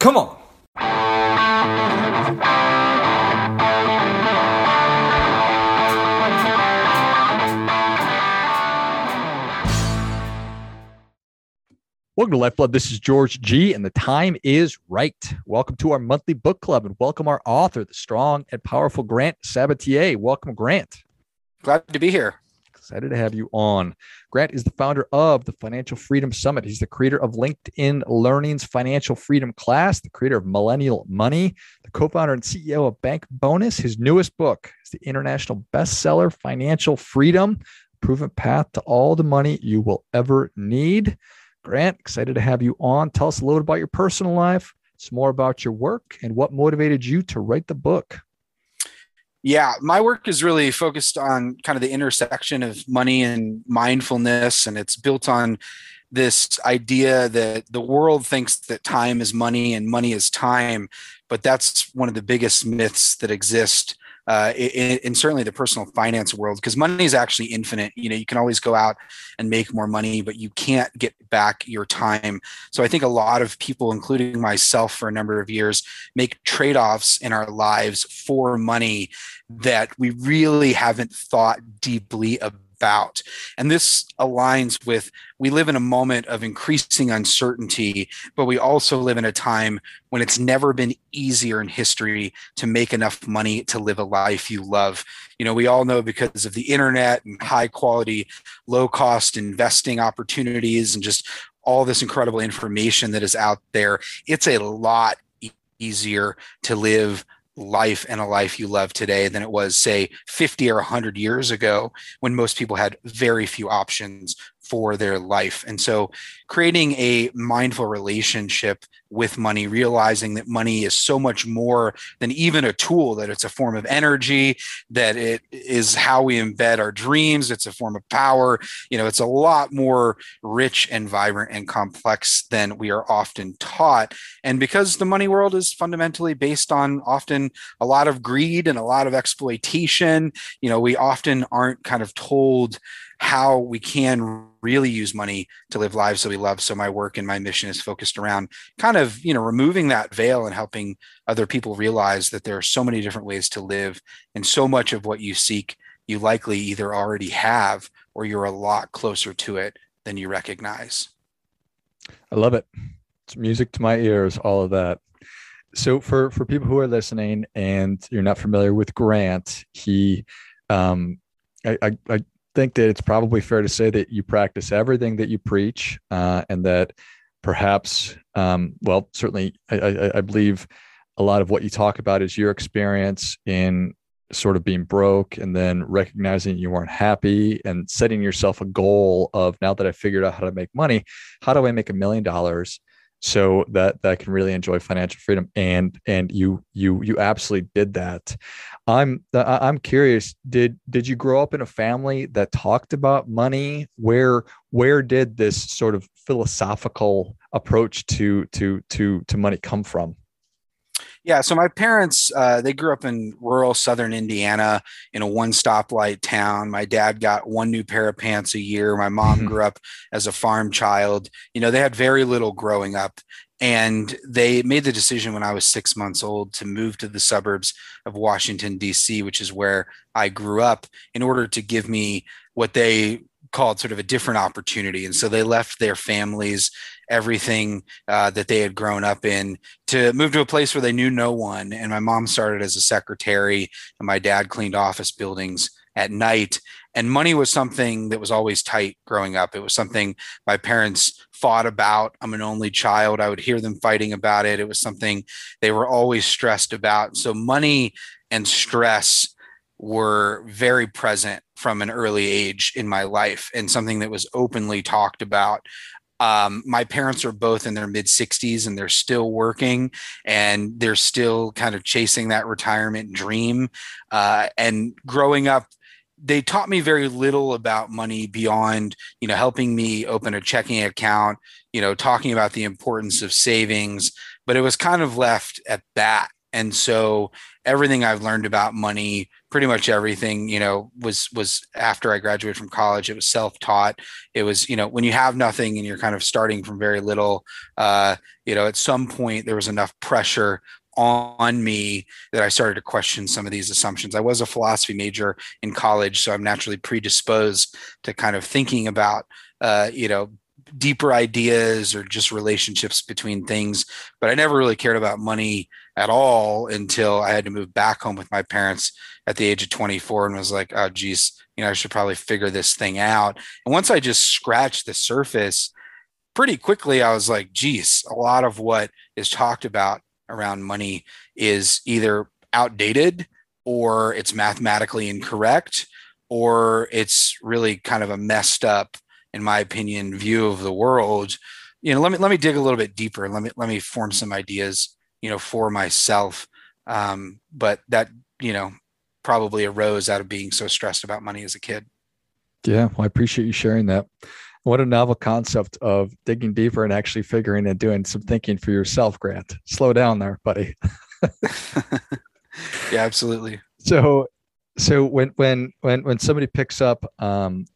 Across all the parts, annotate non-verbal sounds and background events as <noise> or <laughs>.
Come on. Welcome to Lifeblood. This is George G, and the time is right. Welcome to our monthly book club, and welcome our author, the strong and powerful Grant Sabatier. Welcome, Grant. Glad to be here. Excited to have you on. Grant is the founder of the Financial Freedom Summit. He's the creator of LinkedIn Learning's Financial Freedom Class, the creator of Millennial Money, the co founder and CEO of Bank Bonus. His newest book is the international bestseller, Financial Freedom Proven Path to All the Money You Will Ever Need. Grant, excited to have you on. Tell us a little about your personal life, some more about your work, and what motivated you to write the book. Yeah, my work is really focused on kind of the intersection of money and mindfulness, and it's built on this idea that the world thinks that time is money and money is time, but that's one of the biggest myths that exist uh, in, in, certainly the personal finance world because money is actually infinite. You know, you can always go out and make more money, but you can't get back your time. So I think a lot of people, including myself for a number of years, make trade offs in our lives for money that we really haven't thought deeply about about. And this aligns with we live in a moment of increasing uncertainty, but we also live in a time when it's never been easier in history to make enough money to live a life you love. You know, we all know because of the internet and high quality, low cost investing opportunities and just all this incredible information that is out there, it's a lot easier to live life and a life you love today than it was, say, 50 or 100 years ago when most people had very few options for their life. And so, creating a mindful relationship with money, realizing that money is so much more than even a tool, that it's a form of energy, that it is how we embed our dreams, it's a form of power. You know, it's a lot more rich and vibrant and complex than we are often taught. And because the money world is fundamentally based on often a lot of greed and a lot of exploitation, you know, we often aren't kind of told how we can really use money to live lives that we love. So my work and my mission is focused around kind of, you know, removing that veil and helping other people realize that there are so many different ways to live and so much of what you seek you likely either already have or you're a lot closer to it than you recognize. I love it. It's music to my ears, all of that. So for for people who are listening and you're not familiar with Grant, he um I, I, I think that it's probably fair to say that you practice everything that you preach, uh, and that perhaps, um, well, certainly, I, I, I, believe a lot of what you talk about is your experience in sort of being broke and then recognizing you weren't happy and setting yourself a goal of now that I figured out how to make money, how do I make a million dollars? So that that can really enjoy financial freedom. And and you you you absolutely did that. I'm i'm curious did did you grow up in a family that talked about money? Where where did this sort of philosophical approach to to to to money come from yeah, so my parents uh, they grew up in rural southern Indiana in a one stoplight town. My dad got one new pair of pants a year. My mom mm-hmm. <laughs> grew up as a farm child. You know, they had very little growing up, and they made the decision when I was six months old to move to the suburbs of Washington D.C., which is where I grew up, in order to give me what they called sort of a different opportunity. And so they left their families, everything uh, that they had grown up in, to move to a place where they knew no one. And my mom started as a secretary, and my dad cleaned office buildings at night. And money was something that was always tight growing up. It was something my parents fought about. I'm an only child. I would hear them fighting about it. It was something they were always stressed about. So, money and stress were very present from an early age in my life and something that was openly talked about. Um, my parents are both in their mid 60s and they're still working and they're still kind of chasing that retirement dream. Uh, and growing up, they taught me very little about money beyond, you know, helping me open a checking account, you know, talking about the importance of savings, but it was kind of left at that. And so everything I've learned about money, pretty much everything, you know, was was after I graduated from college. It was self-taught. It was, you know, when you have nothing and you're kind of starting from very little, uh, you know, at some point there was enough pressure on me that I started to question some of these assumptions. I was a philosophy major in college, so I'm naturally predisposed to kind of thinking about, uh, you know, deeper ideas or just relationships between things. But I never really cared about money at all until I had to move back home with my parents at the age of 24 and was like, oh, geez, you know, I should probably figure this thing out. And once I just scratched the surface, pretty quickly, I was like, geez, a lot of what is talked about around money is either outdated or it's mathematically incorrect or it's really kind of a messed up in my opinion view of the world you know let me let me dig a little bit deeper let me let me form some ideas you know for myself um, but that you know probably arose out of being so stressed about money as a kid yeah well i appreciate you sharing that what a novel concept of digging deeper and actually figuring and doing some thinking for yourself, Grant. Slow down there, buddy. <laughs> <laughs> yeah, absolutely. So so when when when when somebody picks up um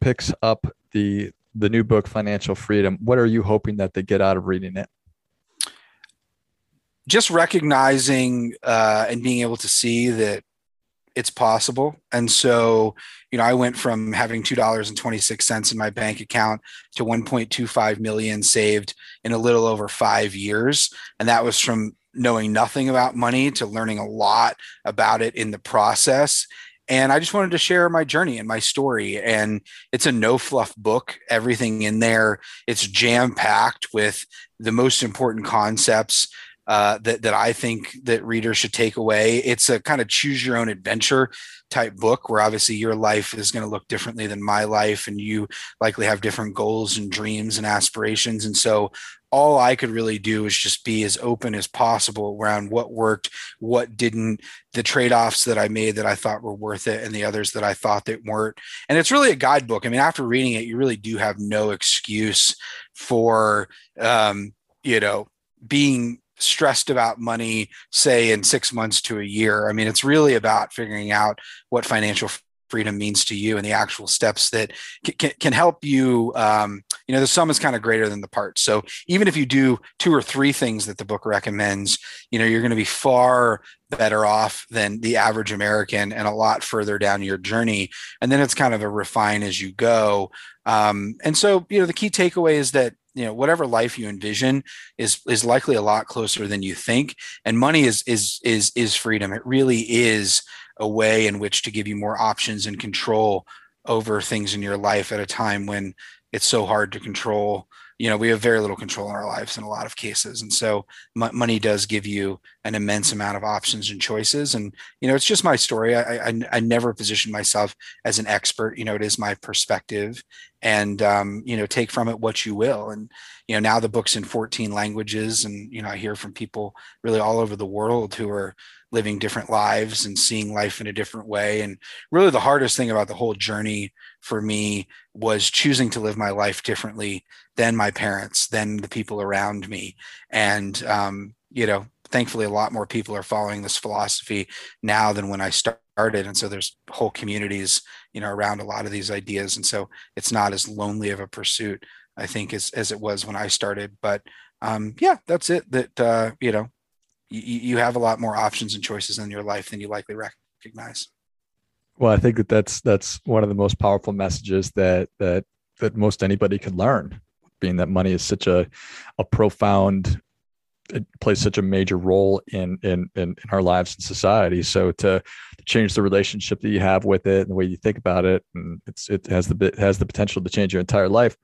picks up the the new book Financial Freedom, what are you hoping that they get out of reading it? Just recognizing uh, and being able to see that it's possible. And so, you know, I went from having $2.26 in my bank account to 1.25 million saved in a little over five years. And that was from knowing nothing about money to learning a lot about it in the process. And I just wanted to share my journey and my story. And it's a no fluff book, everything in there. It's jam packed with the most important concepts uh, that that I think that readers should take away. It's a kind of choose your own adventure type book where obviously your life is going to look differently than my life, and you likely have different goals and dreams and aspirations. And so, all I could really do is just be as open as possible around what worked, what didn't, the trade offs that I made that I thought were worth it, and the others that I thought that weren't. And it's really a guidebook. I mean, after reading it, you really do have no excuse for, um, you know, being stressed about money, say in six months to a year. I mean, it's really about figuring out what financial freedom means to you and the actual steps that can, can help you. Um, you know, the sum is kind of greater than the parts. So even if you do two or three things that the book recommends, you know, you're going to be far better off than the average American and a lot further down your journey. And then it's kind of a refine as you go. Um, and so, you know, the key takeaway is that you know whatever life you envision is is likely a lot closer than you think. And money is is is is freedom. It really is a way in which to give you more options and control over things in your life at a time when it's so hard to control. You know we have very little control in our lives in a lot of cases. And so money does give you an immense amount of options and choices. And you know it's just my story. I, I, I never position myself as an expert. You know it is my perspective. And um, you know take from it what you will. And you know now the book's in 14 languages. And you know i hear from people really all over the world who are living different lives and seeing life in a different way. And really, the hardest thing about the whole journey for me was choosing to live my life differently than my parents, than the people around me. And, um, you know, thankfully, a lot more people are following this philosophy now than when I started. And so there's whole communities, you know, around a lot of these ideas. And so it's not as lonely of a pursuit, I think, as, as it was when I started. But um, yeah, that's it. That, uh, you know, you, you have a lot more options and choices in your life than you likely recognize. Well, I think that that's that's one of the most powerful messages that that that most anybody could learn, being that money is such a a profound it plays such a major role in in in, in our lives and society. So to, change the relationship that you have with it and the way you think about it, and it's it has the has the potential to change your entire life,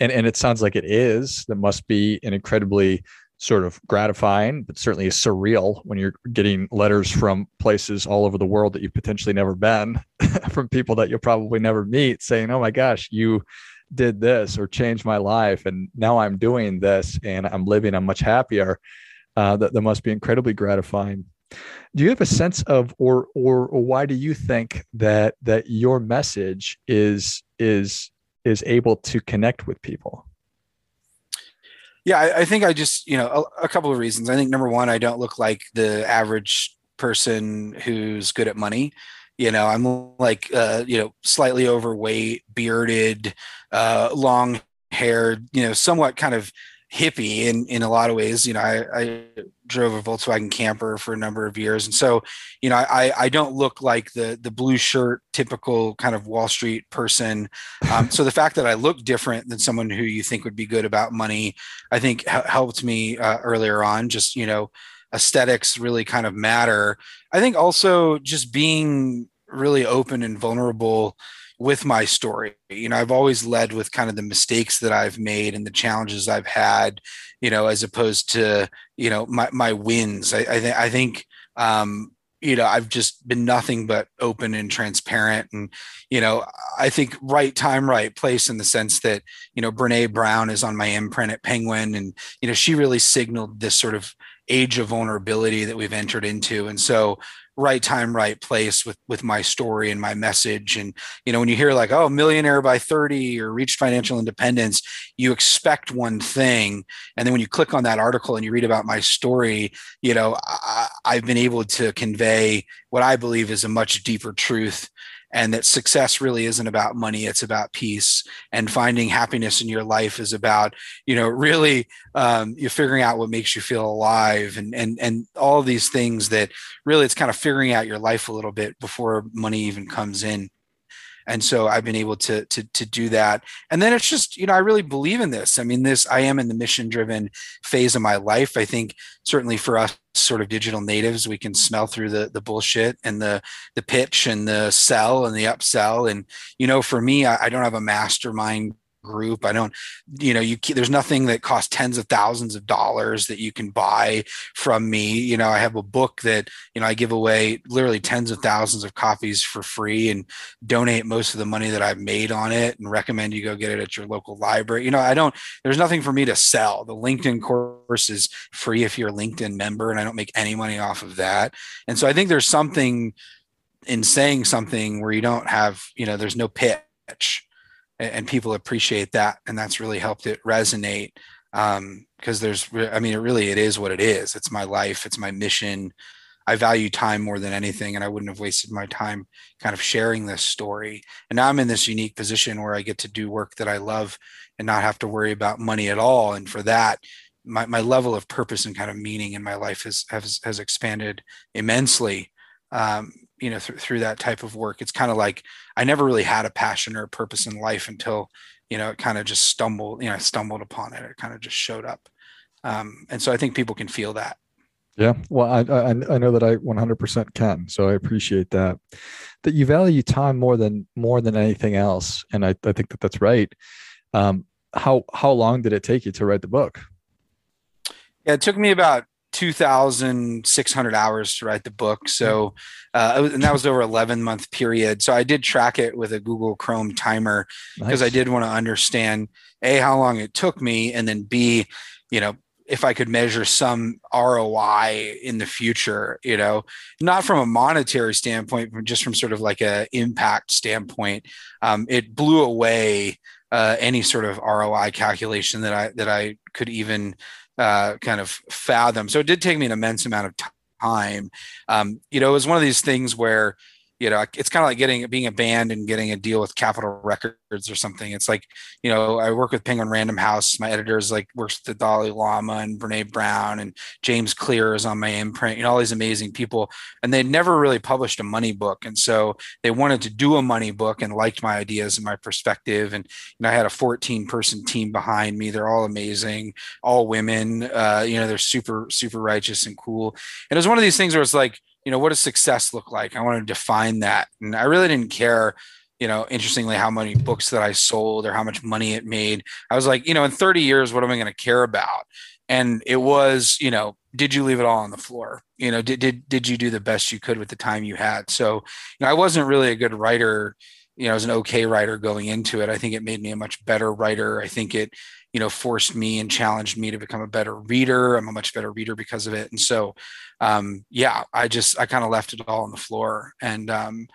and and it sounds like it is. That must be an incredibly sort of gratifying, but certainly surreal when you're getting letters from places all over the world that you've potentially never been, <laughs> from people that you'll probably never meet, saying, "Oh my gosh, you." Did this or changed my life and now i'm doing this and i'm living i'm much happier uh, that, that must be incredibly gratifying do you have a sense of or, or or why do you think that that your message is is is able to connect with people yeah, I, I, think I just, you know, a, a, couple of reasons. I think number one, I don't look like the average person who's good at money. You know, I'm like, uh, you know, slightly overweight, bearded, uh, long haired, you know, somewhat kind of hippie in in a lot of ways. You know, I, I, drove a Volkswagen camper for a number of years, and so you know, I I don't look like the the blue shirt typical kind of Wall Street person. Um, so the fact that I look different than someone who you think would be good about money, I think helped me uh, earlier on. Just you know, aesthetics really kind of matter. I think also just being really open and vulnerable with my story. You know, I've always led with kind of the mistakes that I've made and the challenges I've had, you know, as opposed to, you know, my, my wins. I, I, I think, um, you know, I've just been nothing but open and transparent. And, you know, I think right time, right place in the sense that, you know, Brene Brown is on my imprint at Penguin. And, you know, she really signaled this sort of age of vulnerability that we've entered into. And so right time right place with with my story and my message. And you know when you hear like oh millionaire by 30 or reached financial independence you expect one thing. And then when you click on that article and you read about my story you know I, i've been able to convey what i believe is a much deeper truth and that success really isn't about money it's about peace. And finding happiness in your life is about you know really um, you're figuring out what makes you feel alive and and and all these things that really it's kind of figuring out your life a little bit before money even comes in and so i've been able to to to do that. And then it's just you know i really believe in this. I mean this i am in the mission driven phase of my life. I think certainly for us sort of digital natives we can smell through the the bullshit and the the pitch and the sell and the upsell. And you know for me I, I don't have a mastermind group. I don't, you know, you there's nothing that costs tens of thousands of dollars that you can buy from me. You know, I have a book that you know I give away literally tens of thousands of copies for free and donate most of the money that I've made on it and recommend you go get it at your local library. You know, I don't. There's nothing for me to sell. The LinkedIn course is free if you're a LinkedIn member, and I don't make any money off of that. And so I think there's something in saying something where you don't have, you know, there's no pitch and, people appreciate that and that's really helped it resonate um because there's i mean it really it is what it is. It's my life. It's my mission. I value time more than anything and i wouldn't have wasted my time kind of sharing this story. And now i'm in this unique position where i get to do work that i love and not have to worry about money at all. And for that my, my level of purpose and kind of meaning in my life has has, has expanded immensely um, you know th- through that type of work. It's kind of like i never really had a passion or a purpose in life until you know it kind of just stumbled you know i stumbled upon it. It kind of just showed up. Um, and so i think people can feel that. Yeah. Well I, I i know that i 100% can so i appreciate that. That you value time more than more than anything else and i, I think that that's right. Um, how how long did it take you to write the book? Yeah it took me about 2,600 hours to write the book. So, uh, and that was over 11 month period. So I did track it with a Google Chrome timer because nice. I did want to understand a how long it took me, and then b, you know, if I could measure some ROI in the future. You know, not from a monetary standpoint, but just from sort of like a impact standpoint. Um, it blew away uh, any sort of ROI calculation that I that I could even uh, kind of fathom. So it did take me an immense amount of time. Um, you know, it was one of these things where you know it's kind of like getting being a band and getting a deal with capitol records or something. It's like you know i work with penguin random house. My editor is like works with the dalai lama and brene brown and james clear is on my imprint you know all these amazing people. And they never really published a money book. And so they wanted to do a money book and liked my ideas and my perspective. And you know i had a 14 person team behind me. They're all amazing all women uh, you know they're super super righteous and cool. And it was one of these things where it's like you know, what does success look like? I want to define that. And I really didn't care, you know, interestingly, how many books that I sold or how much money it made. I was like, you know, in 30 years, what am I going to care about? And it was, you know, did you leave it all on the floor? You know, did, did, did you do the best you could with the time you had? So, you know, I wasn't really a good writer, you know, as an okay writer going into it. I think it made me a much better writer. I think it, you know, forced me and challenged me to become a better reader. I'm a much better reader because of it. And so, um, yeah, I just I kind of left it all on the floor and um,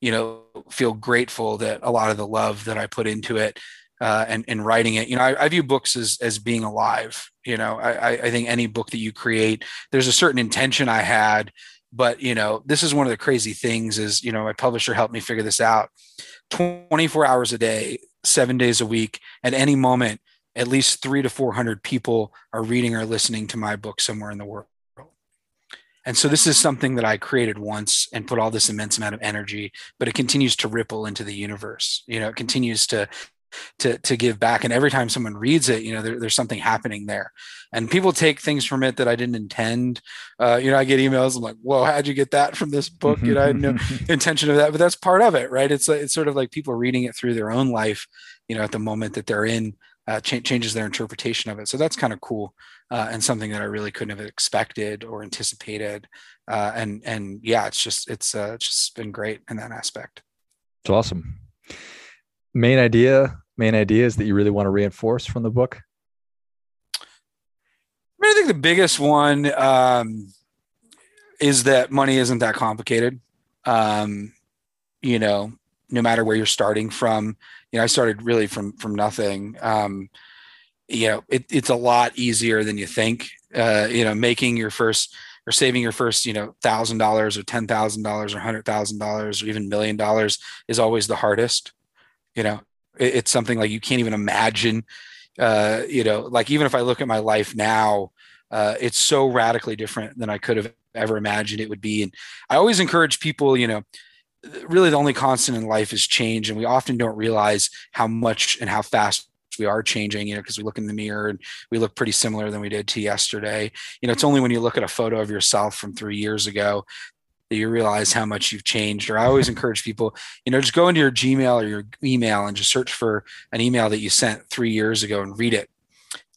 you know feel grateful that a lot of the love that I put into it uh, and and writing it. You know, I, I, view books as as being alive. You know, I, I think any book that you create, there's a certain intention I had but you know this is one of the crazy things is you know my publisher helped me figure this out. 24 hours a day seven days a week at any moment at least three to 400 people are reading or listening to my book somewhere in the world. And so this is mm-hmm. something that I created once and put all this immense amount of energy, but it continues to ripple into the universe. You know, it continues to to to give back. And every time someone reads it, you know, there, there's something happening there. And people take things from it that I didn't intend. Uh, you know, I get emails. I'm like, "Whoa, how'd you get that from this book?" You know, I had no <laughs> intention of that, but that's part of it, right? It's it's sort of like people reading it through their own life. You know, at the moment that they're in, uh, ch- changes their interpretation of it. So that's kind of cool uh, and something that I really couldn't have expected or anticipated. Uh, and and yeah, it's just it's uh, it's just been great in that aspect. It's awesome. Main idea, main ideas that you really want to reinforce from the book. I, mean, I think the biggest one um, is that money isn't that complicated. Um, you know, no matter where you're starting from, you know, I started really from from nothing. Um, you know, it, it's a lot easier than you think. Uh, you know, making your first or saving your first, you know, thousand dollars or ten thousand dollars or hundred thousand dollars or even million dollars is always the hardest. You know, it, it's something like you can't even imagine. Uh, you know, like even if I look at my life now, uh, it's so radically different than I could have ever imagined it would be. And I always encourage people, you know, really the only constant in life is change and we often don't realize how much and how fast we are changing you know because we look in the mirror and we look pretty similar than we did to yesterday you know it's only when you look at a photo of yourself from three years ago that you realize how much you've changed or i always encourage people you know just go into your gmail or your email and just search for an email that you sent three years ago and read it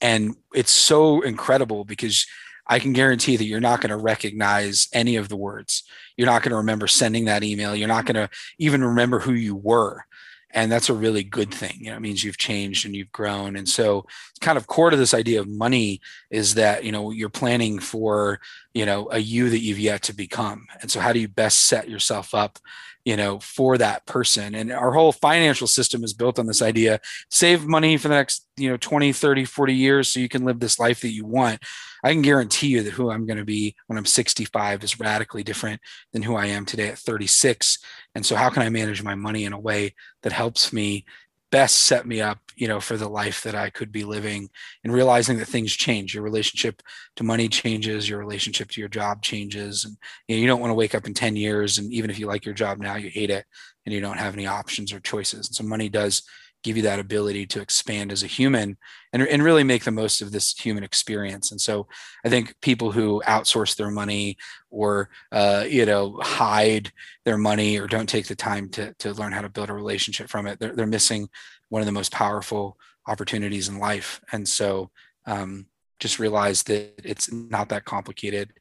and it's so incredible because I can guarantee that you're not going to recognize any of the words. You're not going to remember sending that email. You're not going to even remember who you were. And that's a really good thing. You know, it means you've changed and you've grown. And so kind of core to this idea of money is that, you know, you're planning for, you know, a you that you've yet to become. And so how do you best set yourself up you know for that person and our whole financial system is built on this idea save money for the next you know 20 30 40 years so you can live this life that you want I can guarantee you that who I'm going to be when I'm 65 is radically different than who I am today at 36. And so, how can I manage my money in a way that helps me best set me up, you know, for the life that I could be living and realizing that things change. Your relationship to money changes, your relationship to your job changes. And you, know, you don't want to wake up in 10 years. And even if you like your job now, you hate it and you don't have any options or choices. And so money does give you that ability to expand as a human and, and really make the most of this human experience. And so I think people who outsource their money or, uh, you know, hide their money or don't take the time to, to learn how to build a relationship from it, they're, they're missing one of the most powerful opportunities in life. And so um, just realize that it's not that complicated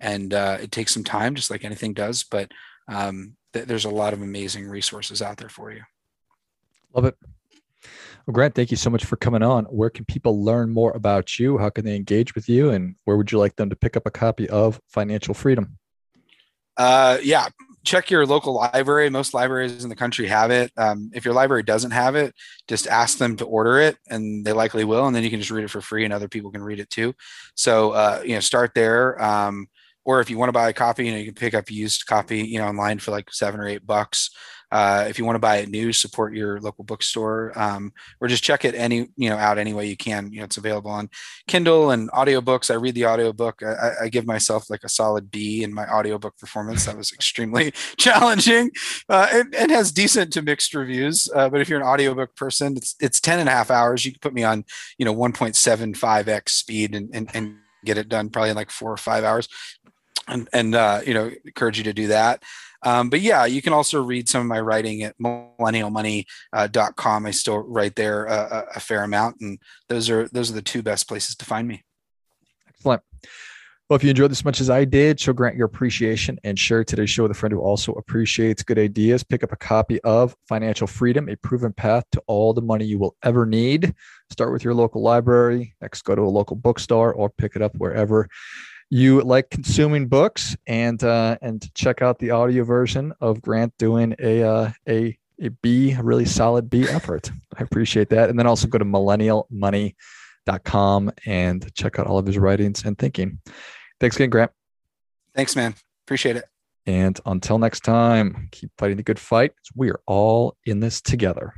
and uh, it takes some time, just like anything does, but um, th- there's a lot of amazing resources out there for you. Love it. Well, Grant, thank you so much for coming on. Where can people learn more about you? How can they engage with you? And where would you like them to pick up a copy of Financial Freedom? Uh, yeah, check your local library. Most libraries in the country have it. Um, if your library doesn't have it, just ask them to order it, and they likely will. And then you can just read it for free, and other people can read it too. So uh, you know, start there. Um, or if you want to buy a copy, you know, you can pick up used copy, you know, online for like seven or eight bucks. Uh, if you want to buy it new, support your local bookstore, um, or just check it any you know out any way you can. You know, it's available on Kindle and audiobooks. I read the audiobook. I, I give myself like a solid B in my audiobook performance. That was extremely <laughs> challenging. Uh, has decent to mixed reviews, uh, but if you're an audiobook person, it's it's 10 and a half hours. You can put me on you know 1.75x speed and, and, and get it done probably in like four or five hours and, and uh, you know encourage you to do that um, but yeah, you can also read some of my writing at millennialmoney.com. I still write there a, a, fair amount, and those are those are the two best places to find me. Excellent. Well, if you enjoyed this as much as I did, show Grant your appreciation and share today's show with a friend who also appreciates good ideas. Pick up a copy of Financial Freedom, a proven path to all the money you will ever need. Start with your local library. Next, go to a local bookstore or pick it up wherever you like consuming books and uh, and check out the audio version of Grant doing a uh, a a B, a really solid B effort. I appreciate that. And then also go to millennialmoney.com and check out all of his writings and thinking. Thanks again, Grant. Thanks, man. Appreciate it. And until next time, keep fighting the good fight. We are all in this together.